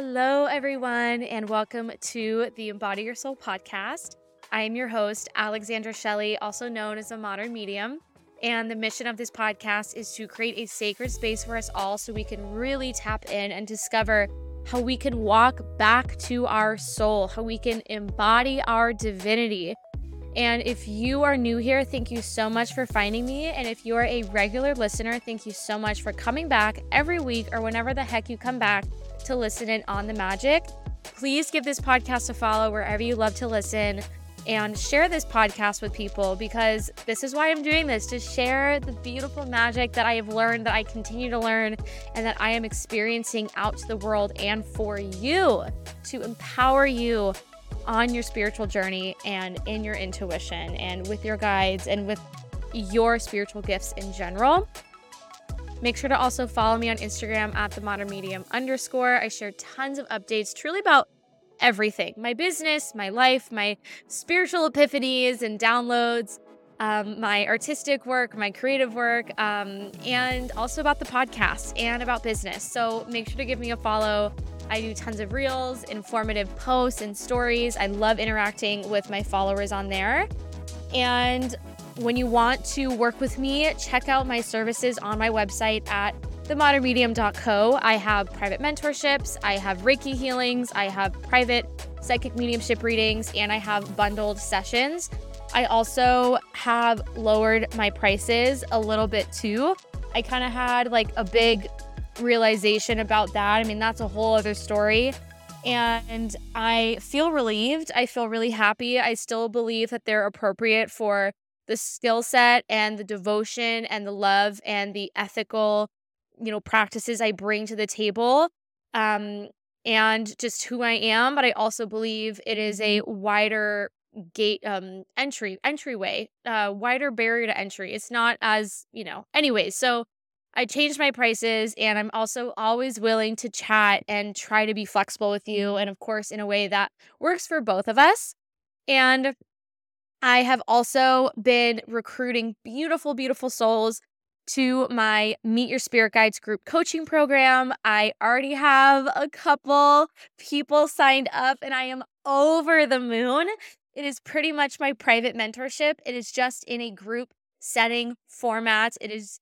Hello, everyone, and welcome to the Embody Your Soul podcast. I am your host, Alexandra Shelley, also known as the Modern Medium. And the mission of this podcast is to create a sacred space for us all so we can really tap in and discover how we can walk back to our soul, how we can embody our divinity. And if you are new here, thank you so much for finding me. And if you are a regular listener, thank you so much for coming back every week or whenever the heck you come back to listen in on the magic. Please give this podcast a follow wherever you love to listen and share this podcast with people because this is why I'm doing this to share the beautiful magic that I have learned, that I continue to learn, and that I am experiencing out to the world and for you to empower you on your spiritual journey and in your intuition and with your guides and with your spiritual gifts in general. Make sure to also follow me on Instagram at the modern medium underscore. I share tons of updates truly about everything my business, my life, my spiritual epiphanies and downloads, um, my artistic work, my creative work, um, and also about the podcast and about business. So make sure to give me a follow. I do tons of reels, informative posts, and stories. I love interacting with my followers on there. And when you want to work with me, check out my services on my website at themodernmedium.co. I have private mentorships, I have Reiki healings, I have private psychic mediumship readings, and I have bundled sessions. I also have lowered my prices a little bit too. I kind of had like a big realization about that. I mean, that's a whole other story. And I feel relieved. I feel really happy. I still believe that they're appropriate for the skill set and the devotion and the love and the ethical you know practices i bring to the table um and just who i am but i also believe it is a wider gate um entry entryway uh wider barrier to entry. It's not as you know anyways so i changed my prices and i'm also always willing to chat and try to be flexible with you and of course in a way that works for both of us and I have also been recruiting beautiful, beautiful souls to my Meet Your Spirit Guides group coaching program. I already have a couple people signed up and I am over the moon. It is pretty much my private mentorship. It is just in a group setting format. It is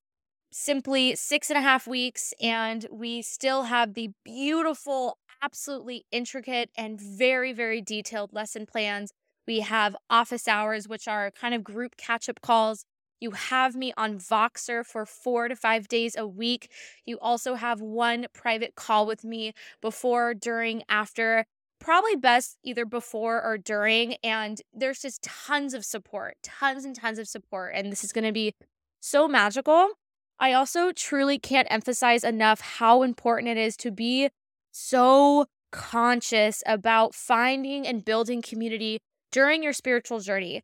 simply six and a half weeks, and we still have the beautiful, absolutely intricate, and very, very detailed lesson plans we have office hours, which are kind of group catch up calls. You have me on Voxer for four to five days a week. You also have one private call with me before, during, after, probably best either before or during. And there's just tons of support, tons and tons of support. And this is going to be so magical. I also truly can't emphasize enough how important it is to be so conscious about finding and building community during your spiritual journey.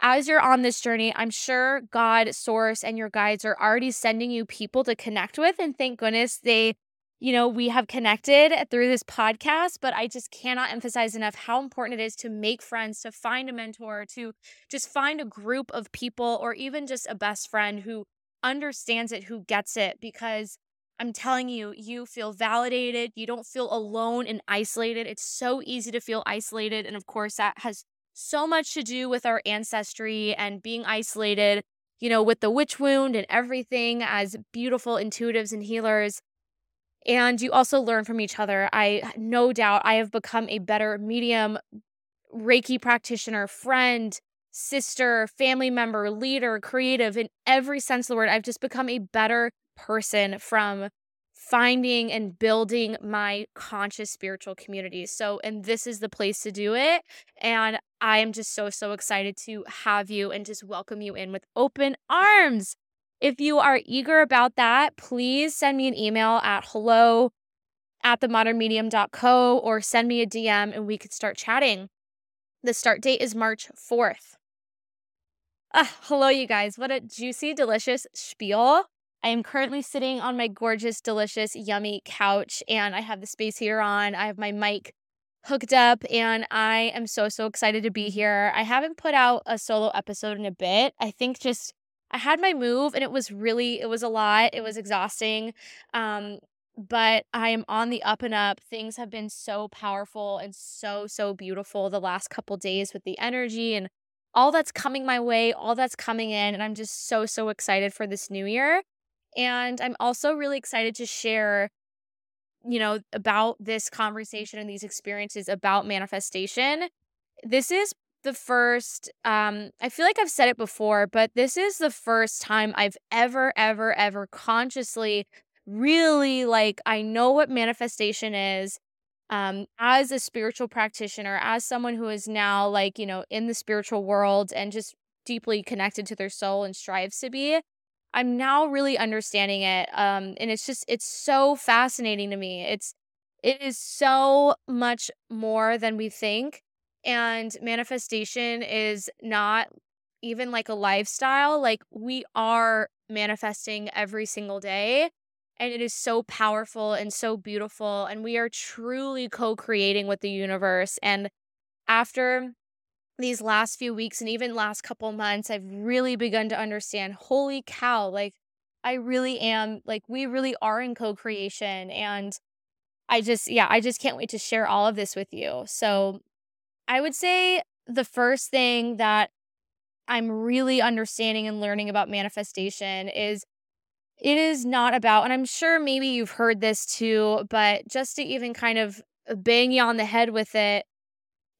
As you're on this journey, I'm sure God, Source, and your guides are already sending you people to connect with. And thank goodness they, you know, we have connected through this podcast. But I just cannot emphasize enough how important it is to make friends, to find a mentor, to just find a group of people, or even just a best friend who understands it, who gets it. Because I'm telling you, you feel validated. You don't feel alone and isolated. It's so easy to feel isolated. And of course, that has so much to do with our ancestry and being isolated, you know, with the witch wound and everything as beautiful intuitives and healers. And you also learn from each other. I no doubt I have become a better medium, Reiki practitioner, friend, sister, family member, leader, creative in every sense of the word. I've just become a better person from finding and building my conscious spiritual community. So, and this is the place to do it. And I am just so, so excited to have you and just welcome you in with open arms. If you are eager about that, please send me an email at hello at themodernmedium.co or send me a DM and we could start chatting. The start date is March 4th. Uh, hello, you guys. What a juicy, delicious spiel. I am currently sitting on my gorgeous, delicious, yummy couch, and I have the space heater on. I have my mic hooked up, and I am so, so excited to be here. I haven't put out a solo episode in a bit. I think just I had my move, and it was really, it was a lot. It was exhausting. Um, but I am on the up and up. Things have been so powerful and so, so beautiful the last couple days with the energy and all that's coming my way, all that's coming in. And I'm just so, so excited for this new year. And I'm also really excited to share, you know, about this conversation and these experiences about manifestation. This is the first um I feel like I've said it before, but this is the first time I've ever ever ever consciously really like I know what manifestation is um as a spiritual practitioner, as someone who is now like, you know, in the spiritual world and just deeply connected to their soul and strives to be. I'm now really understanding it um and it's just it's so fascinating to me. It's it is so much more than we think and manifestation is not even like a lifestyle. Like we are manifesting every single day. And it is so powerful and so beautiful. And we are truly co creating with the universe. And after these last few weeks and even last couple months, I've really begun to understand holy cow, like I really am, like, we really are in co creation. And I just, yeah, I just can't wait to share all of this with you. So I would say the first thing that I'm really understanding and learning about manifestation is it is not about, and I'm sure maybe you've heard this too, but just to even kind of bang you on the head with it,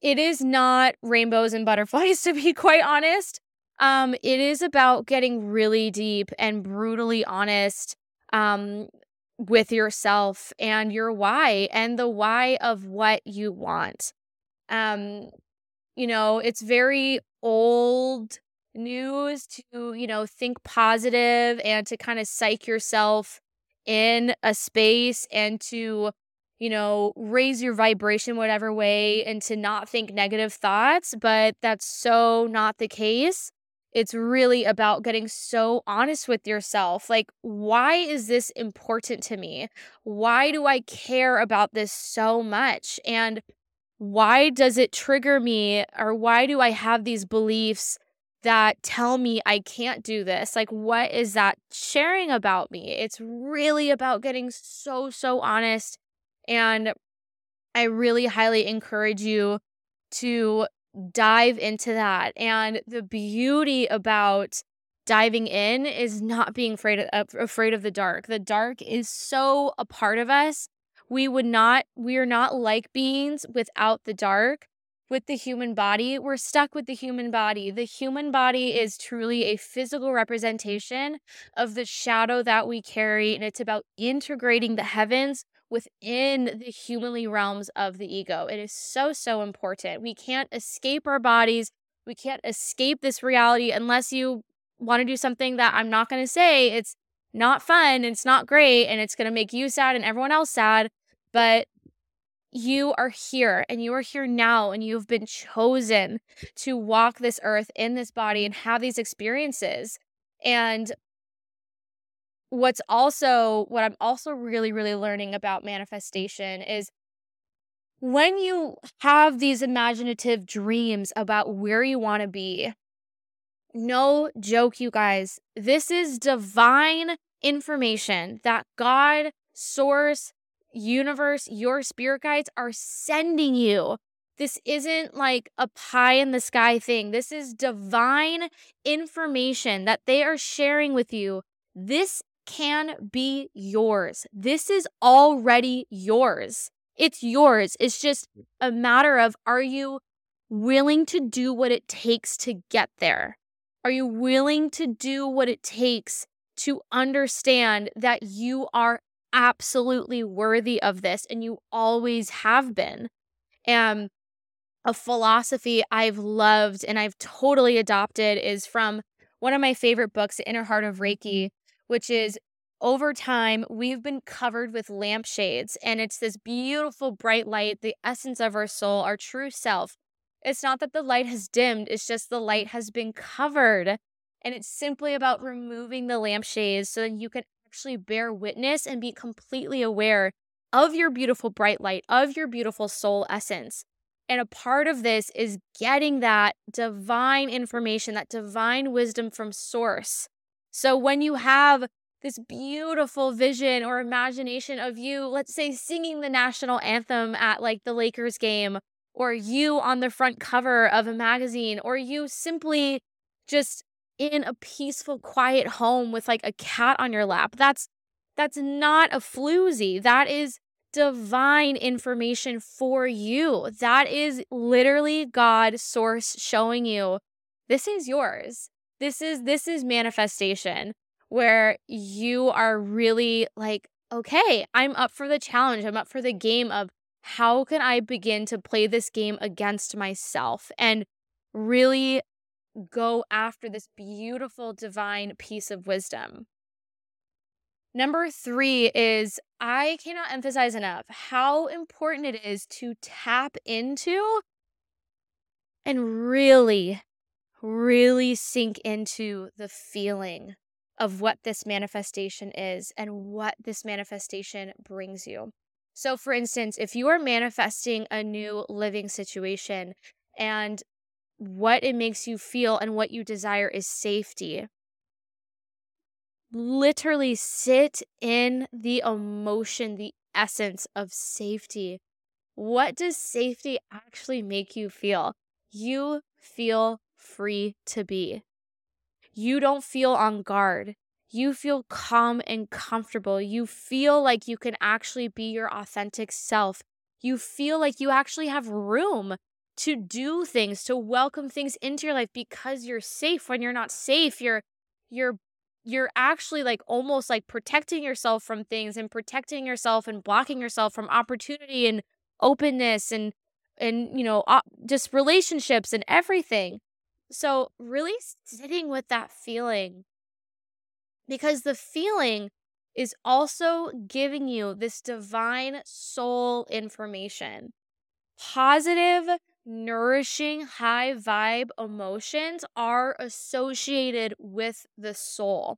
it is not rainbows and butterflies, to be quite honest. Um, it is about getting really deep and brutally honest um, with yourself and your why and the why of what you want. Um, you know, it's very old news to, you know, think positive and to kind of psych yourself in a space and to, you know, raise your vibration whatever way and to not think negative thoughts, but that's so not the case. It's really about getting so honest with yourself. Like, why is this important to me? Why do I care about this so much? And why does it trigger me or why do I have these beliefs that tell me I can't do this? Like, what is that sharing about me? It's really about getting so, so honest. And I really highly encourage you to dive into that. And the beauty about diving in is not being afraid of, afraid of the dark. The dark is so a part of us we would not, we are not like beings without the dark. With the human body, we're stuck with the human body. The human body is truly a physical representation of the shadow that we carry, and it's about integrating the heavens within the humanly realms of the ego. It is so, so important. We can't escape our bodies. We can't escape this reality unless you want to do something that I'm not going to say. It's not fun, it's not great, and it's going to make you sad and everyone else sad but you are here and you are here now and you've been chosen to walk this earth in this body and have these experiences. And what's also what I'm also really really learning about manifestation is when you have these imaginative dreams about where you want to be. No joke you guys. This is divine information that God source universe, your spirit guides are sending you. This isn't like a pie in the sky thing. This is divine information that they are sharing with you. This can be yours. This is already yours. It's yours. It's just a matter of are you willing to do what it takes to get there? Are you willing to do what it takes to understand that you are absolutely worthy of this and you always have been. And a philosophy I've loved and I've totally adopted is from one of my favorite books, The Inner Heart of Reiki, which is over time, we've been covered with lampshades, and it's this beautiful bright light, the essence of our soul, our true self. It's not that the light has dimmed, it's just the light has been covered. And it's simply about removing the lampshades so that you can actually bear witness and be completely aware of your beautiful bright light, of your beautiful soul essence. And a part of this is getting that divine information, that divine wisdom from source. So when you have this beautiful vision or imagination of you, let's say, singing the national anthem at like the Lakers game, or you on the front cover of a magazine, or you simply just in a peaceful, quiet home with like a cat on your lap. That's that's not a floozy. That is divine information for you. That is literally God source showing you this is yours. This is this is manifestation where you are really like okay, I'm up for the challenge. I'm up for the game of how can I begin to play this game against myself and really go after this beautiful divine piece of wisdom. Number three is I cannot emphasize enough how important it is to tap into and really, really sink into the feeling of what this manifestation is and what this manifestation brings you. So, for instance, if you are manifesting a new living situation and what it makes you feel and what you desire is safety, literally sit in the emotion, the essence of safety. What does safety actually make you feel? You feel free to be. You don't feel on guard. You feel calm and comfortable. You feel like you can actually be your authentic self. You feel like you actually have room to do things, to welcome things into your life because you're safe. When you're not safe, you're you're you're actually like almost like protecting yourself from things and protecting yourself and blocking yourself from opportunity and openness and and you know just relationships and everything so really sitting with that feeling because the feeling is also giving you this divine soul information positive nourishing, high vibe emotions are associated with the soul.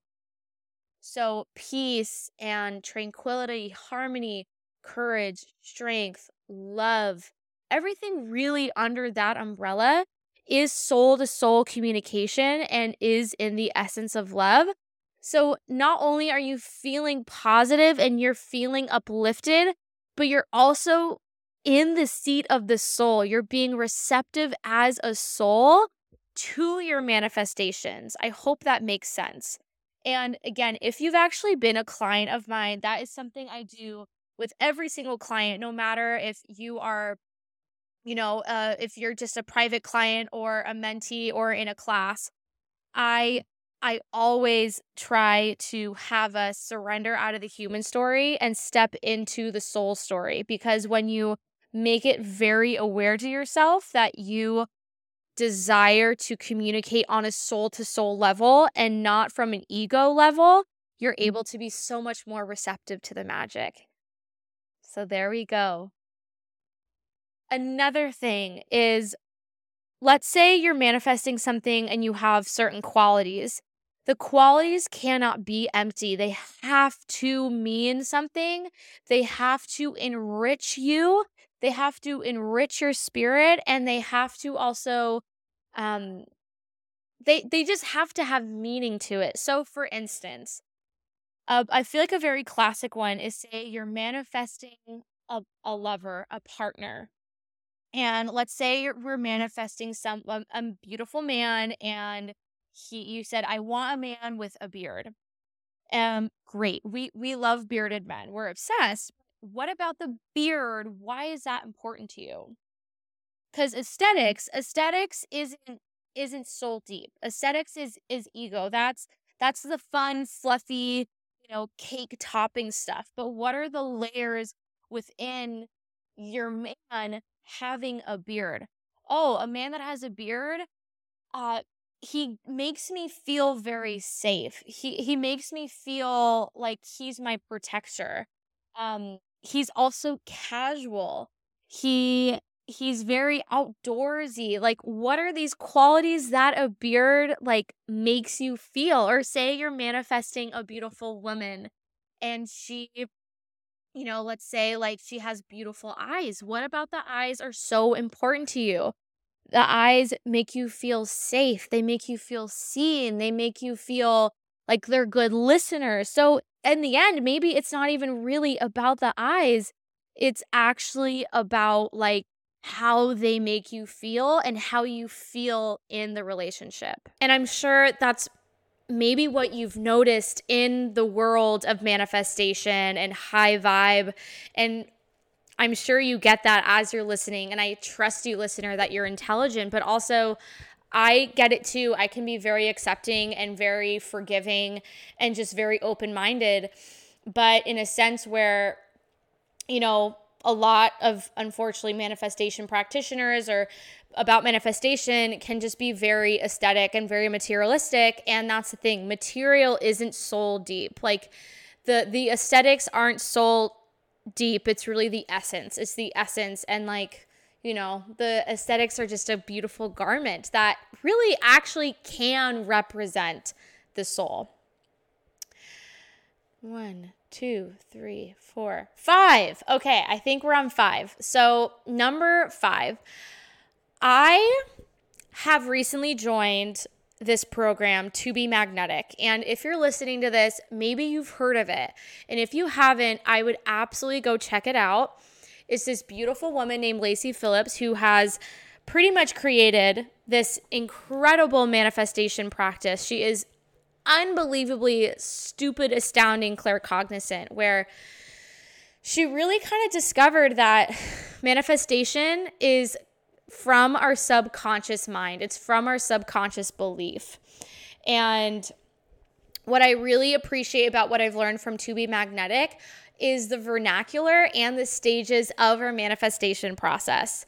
So, peace and tranquility, harmony, courage, strength, love, everything really under that umbrella is soul to soul communication and is in the essence of love. So, not only are you feeling positive and you're feeling uplifted, but you're also in the seat of the soul. You're being receptive as a soul to your manifestations. I hope that makes sense. And again, if you've actually been a client of mine, that is something I do with every single client, no matter if you are, you know, uh, if you're just a private client or a mentee or in a class. I I always try to have us surrender out of the human story and step into the soul story because when you make it very aware to yourself that you desire to communicate on a soul to soul level and not from an ego level, you're mm. able to be so much more receptive to the magic. So there we go. Another thing is let's say you're manifesting something and you have certain qualities. The qualities cannot be empty. They have to mean something. They have to enrich you they have to enrich your spirit and they have to also um they they just have to have meaning to it. So for instance, uh, I feel like a very classic one is say you're manifesting a, a lover, a partner. And let's say we're manifesting some a, a beautiful man and he you said I want a man with a beard. Um great. We we love bearded men. We're obsessed what about the beard? Why is that important to you? Because aesthetics, aesthetics isn't isn't soul deep. Aesthetics is is ego. That's that's the fun, fluffy, you know, cake topping stuff. But what are the layers within your man having a beard? Oh, a man that has a beard, uh, he makes me feel very safe. He he makes me feel like he's my protector. Um, he's also casual. He he's very outdoorsy. Like what are these qualities that a beard like makes you feel? Or say you're manifesting a beautiful woman and she you know, let's say like she has beautiful eyes. What about the eyes are so important to you? The eyes make you feel safe. They make you feel seen. They make you feel like they're good listeners. So in the end, maybe it's not even really about the eyes. It's actually about like how they make you feel and how you feel in the relationship. And I'm sure that's maybe what you've noticed in the world of manifestation and high vibe. And I'm sure you get that as you're listening. And I trust you, listener, that you're intelligent, but also I get it too. I can be very accepting and very forgiving and just very open minded, but in a sense where, you know, a lot of unfortunately manifestation practitioners or about manifestation can just be very aesthetic and very materialistic and that's the thing. Material isn't soul deep. Like the the aesthetics aren't soul deep. It's really the essence. It's the essence and like you know the aesthetics are just a beautiful garment that really actually can represent the soul. One two, three, four, five. Okay, I think we're on five. So, number five, I have recently joined this program to be magnetic. And if you're listening to this, maybe you've heard of it. And if you haven't, I would absolutely go check it out. It's this beautiful woman named Lacy Phillips who has pretty much created this incredible manifestation practice. She is unbelievably stupid, astounding claircognizant, where she really kind of discovered that manifestation is from our subconscious mind, it's from our subconscious belief. And what I really appreciate about what I've learned from To Be Magnetic is the vernacular and the stages of our manifestation process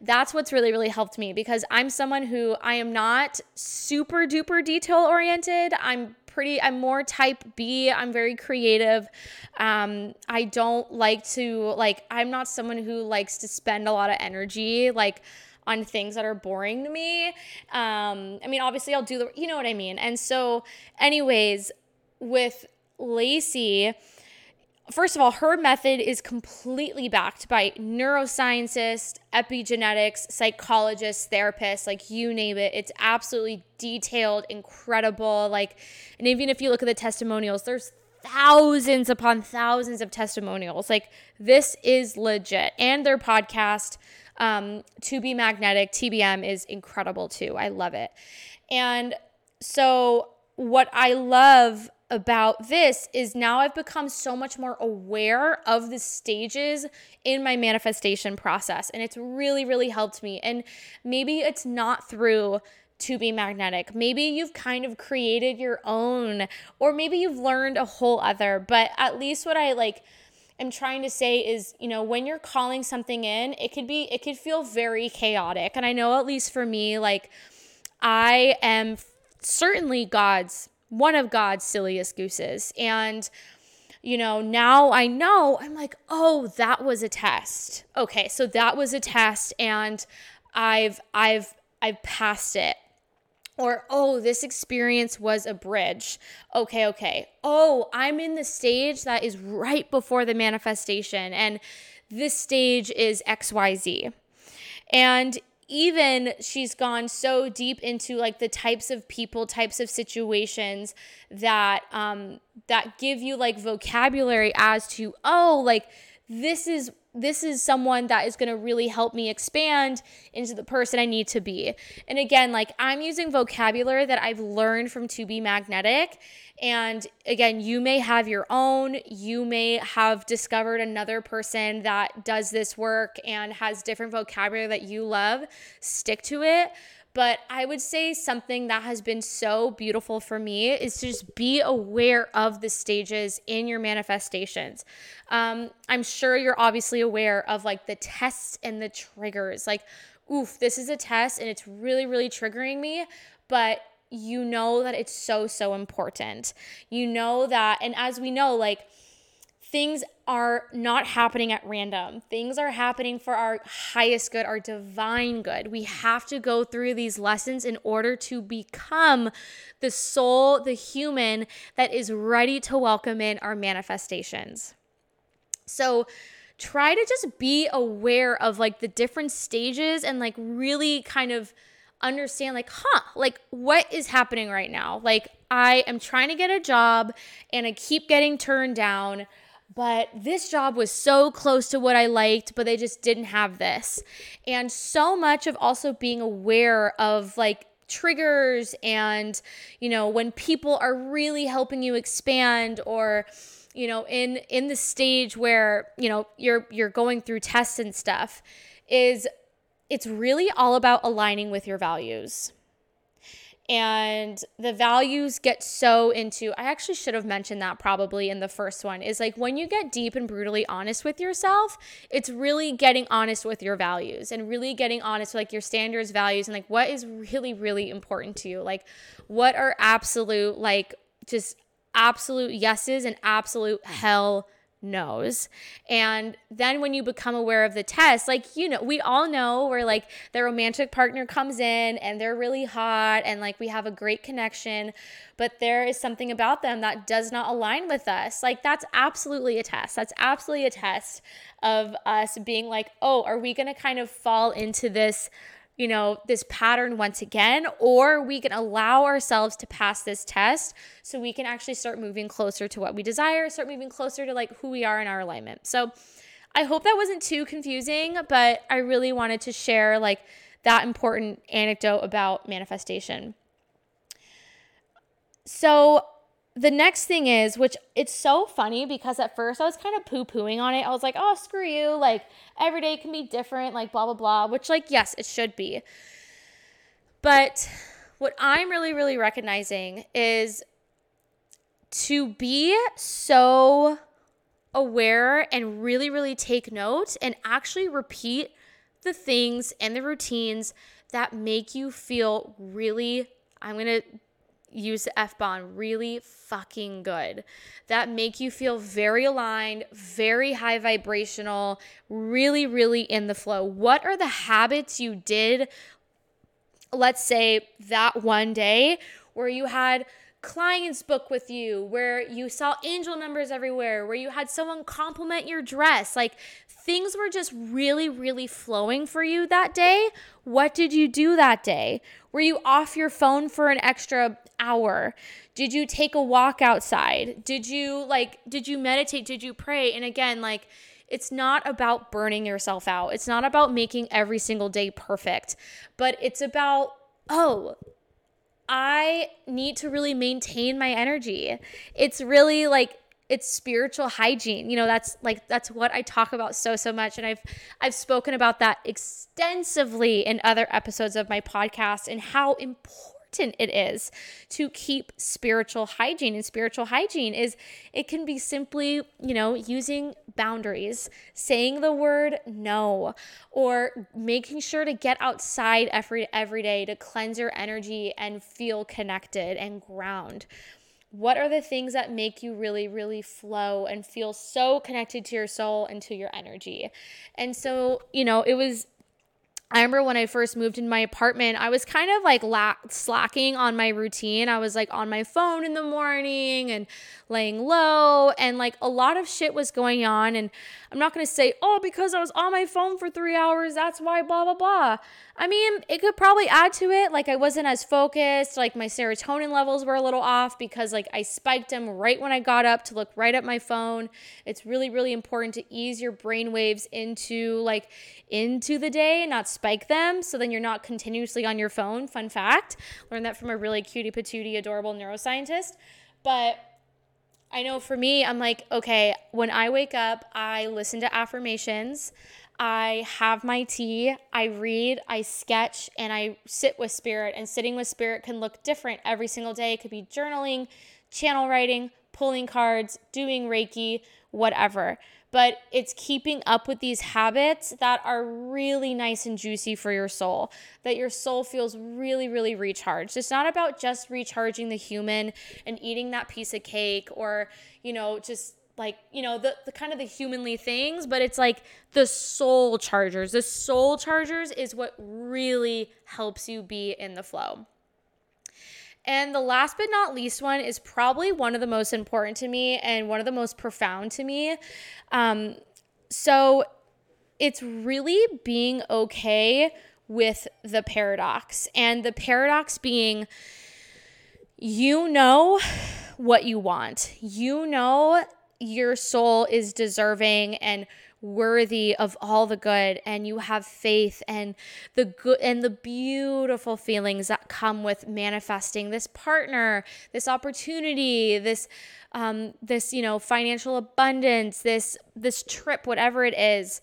that's what's really, really helped me because I'm someone who I am not super duper detail oriented. I'm pretty, I'm more type B. I'm very creative. Um, I don't like to, like, I'm not someone who likes to spend a lot of energy, like, on things that are boring to me. Um, I mean, obviously, I'll do the, you know what I mean? And so, anyways, with Lacy, first of all, her method is completely backed by neuroscientists, epigenetics, psychologists, therapists, like you name it. It's absolutely detailed, incredible. Like, and even if you look at the testimonials, there's thousands upon thousands of testimonials. Like, this is legit. And their podcast, um, To Be Magnetic, TBM, is incredible too. I love it. And so, what I love about this is now I've become so much more aware of the stages in my manifestation process. And it's really, really helped me. And maybe it's not through to be magnetic. Maybe you've kind of created your own, or maybe you've learned a whole other. But at least what I like am trying to say is, you know, when you're calling something in, it could be, it could feel very chaotic. And I know, at least for me, like, I am certainly God's one of God's silliest gooses. And, you know, now I know, I'm like, oh, that was a test. Okay, so that was a test and I've I've I've passed it. Or, oh, this experience was a bridge. Okay, okay. Oh, I'm in the stage that is right before the manifestation, and this stage is XYZ. And even she's gone so deep into like the types of people types of situations that um that give you like vocabulary as to oh like this is this is someone that is going to really help me expand into the person I need to be. And again, like I'm using vocabulary that I've learned from To Be Magnetic. And again, you may have your own, you may have discovered another person that does this work and has different vocabulary that you love. Stick to it. But I would say something that has been so beautiful for me is to just be aware of the stages in your manifestations. Um, I'm sure you're obviously aware of like the tests and the triggers. Like, oof, this is a test and it's really, really triggering me. But you know that it's so, so important. You know that, and as we know, like, things are not happening at random. Things are happening for our highest good, our divine good. We have to go through these lessons in order to become the soul, the human that is ready to welcome in our manifestations. So, try to just be aware of like the different stages and like really kind of understand like huh like what is happening right now like i am trying to get a job and i keep getting turned down but this job was so close to what i liked but they just didn't have this and so much of also being aware of like triggers and you know when people are really helping you expand or you know in in the stage where you know you're you're going through tests and stuff is it's really all about aligning with your values. And the values get so into, I actually should have mentioned that probably in the first one, is like when you get deep and brutally honest with yourself, it's really getting honest with your values and really getting honest with like your standards, values, and like what is really, really important to you. Like what are absolute, like just absolute yeses and absolute hell knows. And then when you become aware of the test, like, you know, we all know where like the romantic partner comes in and they're really hot and like we have a great connection, but there is something about them that does not align with us. Like, that's absolutely a test. That's absolutely a test of us being like, oh, are we going to kind of fall into this? You know, this pattern once again, or we can allow ourselves to pass this test so we can actually start moving closer to what we desire, start moving closer to like who we are in our alignment. So I hope that wasn't too confusing, but I really wanted to share like that important anecdote about manifestation. So the next thing is, which it's so funny because at first I was kind of poo pooing on it. I was like, oh, screw you. Like, every day can be different, like, blah, blah, blah, which, like, yes, it should be. But what I'm really, really recognizing is to be so aware and really, really take note and actually repeat the things and the routines that make you feel really, I'm going to use the F bomb really fucking good that make you feel very aligned, very high vibrational, really, really in the flow. What are the habits you did, let's say, that one day where you had clients book with you, where you saw angel numbers everywhere, where you had someone compliment your dress? Like things were just really, really flowing for you that day. What did you do that day? Were you off your phone for an extra hour? Did you take a walk outside? Did you like, did you meditate? Did you pray? And again, like, it's not about burning yourself out. It's not about making every single day perfect, but it's about, oh, I need to really maintain my energy. It's really like it's spiritual hygiene. You know, that's like that's what I talk about so so much and I've I've spoken about that extensively in other episodes of my podcast and how important it is to keep spiritual hygiene. And spiritual hygiene is it can be simply, you know, using boundaries, saying the word no, or making sure to get outside every every day to cleanse your energy and feel connected and ground. What are the things that make you really, really flow and feel so connected to your soul and to your energy? And so, you know, it was I remember when I first moved in my apartment, I was kind of like la- slacking on my routine. I was like on my phone in the morning and laying low, and like a lot of shit was going on. And I'm not gonna say, oh, because I was on my phone for three hours, that's why, blah, blah, blah. I mean, it could probably add to it. Like I wasn't as focused, like my serotonin levels were a little off because like I spiked them right when I got up to look right at my phone. It's really, really important to ease your brain waves into like into the day, not spike them. So then you're not continuously on your phone. Fun fact. Learned that from a really cutie patootie, adorable neuroscientist. But I know for me, I'm like, okay, when I wake up, I listen to affirmations. I have my tea, I read, I sketch, and I sit with spirit. And sitting with spirit can look different every single day. It could be journaling, channel writing, pulling cards, doing Reiki, whatever but it's keeping up with these habits that are really nice and juicy for your soul, that your soul feels really, really recharged. It's not about just recharging the human and eating that piece of cake or, you know, just like you know the, the kind of the humanly things but it's like the soul chargers the soul chargers is what really helps you be in the flow and the last but not least one is probably one of the most important to me and one of the most profound to me. Um, so it's really being okay with the paradox. And the paradox being you know what you want, you know your soul is deserving and worthy of all the good and you have faith and the good and the beautiful feelings that come with manifesting this partner this opportunity this um this you know financial abundance this this trip whatever it is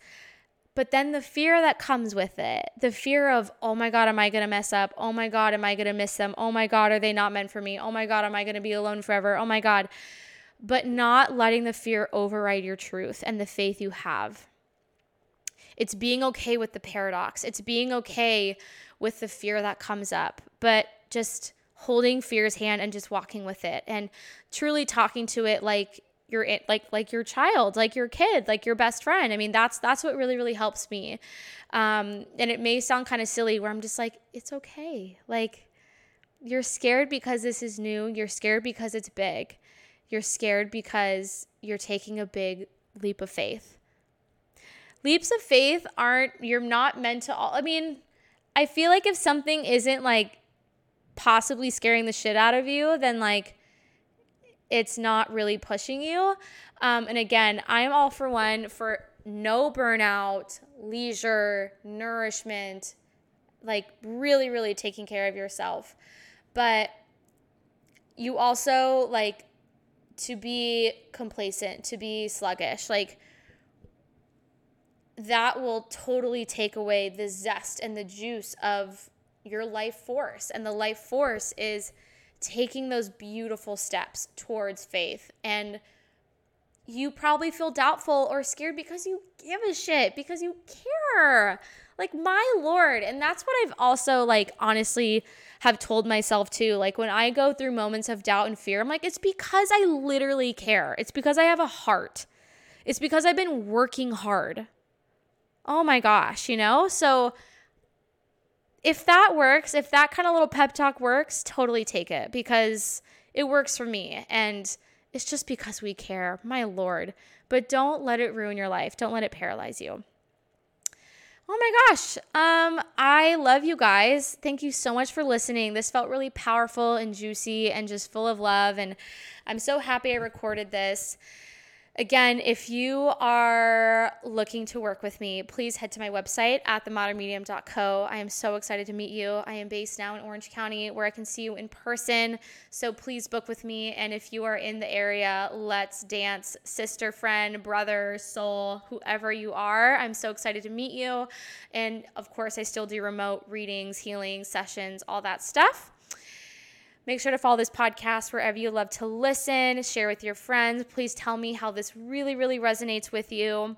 but then the fear that comes with it, the fear of, oh my God, am I going to mess up? Oh my God, am I going to miss them? Oh my God, are they not meant for me? Oh my God, am I going to be alone forever? Oh my God. But not letting the fear override your truth and the faith you have. It's being okay with the paradox. It's being okay with the fear that comes up, but just holding fear's hand and just walking with it and truly talking to it like your like like your child like your kid like your best friend. I mean that's that's what really really helps me. Um and it may sound kind of silly where i'm just like it's okay. Like you're scared because this is new. You're scared because it's big you're scared because you're taking a big leap of faith leaps of faith aren't you're not meant to all i mean i feel like if something isn't like possibly scaring the shit out of you then like it's not really pushing you. Um, and again, I'm all for one for no burnout, leisure, nourishment, like really, really taking care of yourself. But you also like to be complacent, to be sluggish. Like that will totally take away the zest and the juice of your life force. And the life force is taking those beautiful steps towards faith. And you probably feel doubtful or scared because you give a shit, because you care. Like, my Lord. And that's what I've also, like, honestly have told myself too. Like, when I go through moments of doubt and fear, I'm like, it's because I literally care. It's because I have a heart. It's because I've been working hard. Oh my gosh, you know? So, if that works, if that kind of little pep talk works, totally take it because it works for me. And it's just because we care, my Lord. But don't let it ruin your life, don't let it paralyze you. Oh my gosh. Um, I love you guys. Thank you so much for listening. This felt really powerful and juicy and just full of love. And I'm so happy I recorded this. Again, if you are looking to work with me, please head to my website at themodernmedium.co. I am so excited to meet you. I am based now in Orange County where I can see you in person. So please book with me. And if you are in the area, let's dance, sister, friend, brother, soul, whoever you are. I'm so excited to meet you. And of course, I still do remote readings, healing sessions, all that stuff. Make sure to follow this podcast wherever you love to listen, share with your friends. Please tell me how this really, really resonates with you.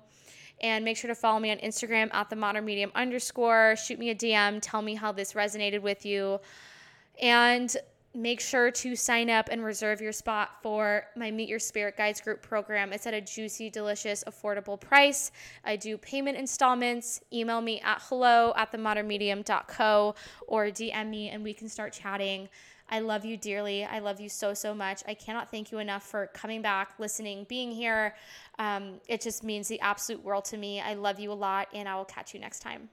And make sure to follow me on Instagram at the modern medium underscore. Shoot me a DM. Tell me how this resonated with you. And make sure to sign up and reserve your spot for my Meet Your Spirit Guides group program. It's at a juicy, delicious, affordable price. I do payment installments. Email me at hello at the modern themodernmedium.co or DM me and we can start chatting. I love you dearly. I love you so, so much. I cannot thank you enough for coming back, listening, being here. Um, it just means the absolute world to me. I love you a lot, and I will catch you next time.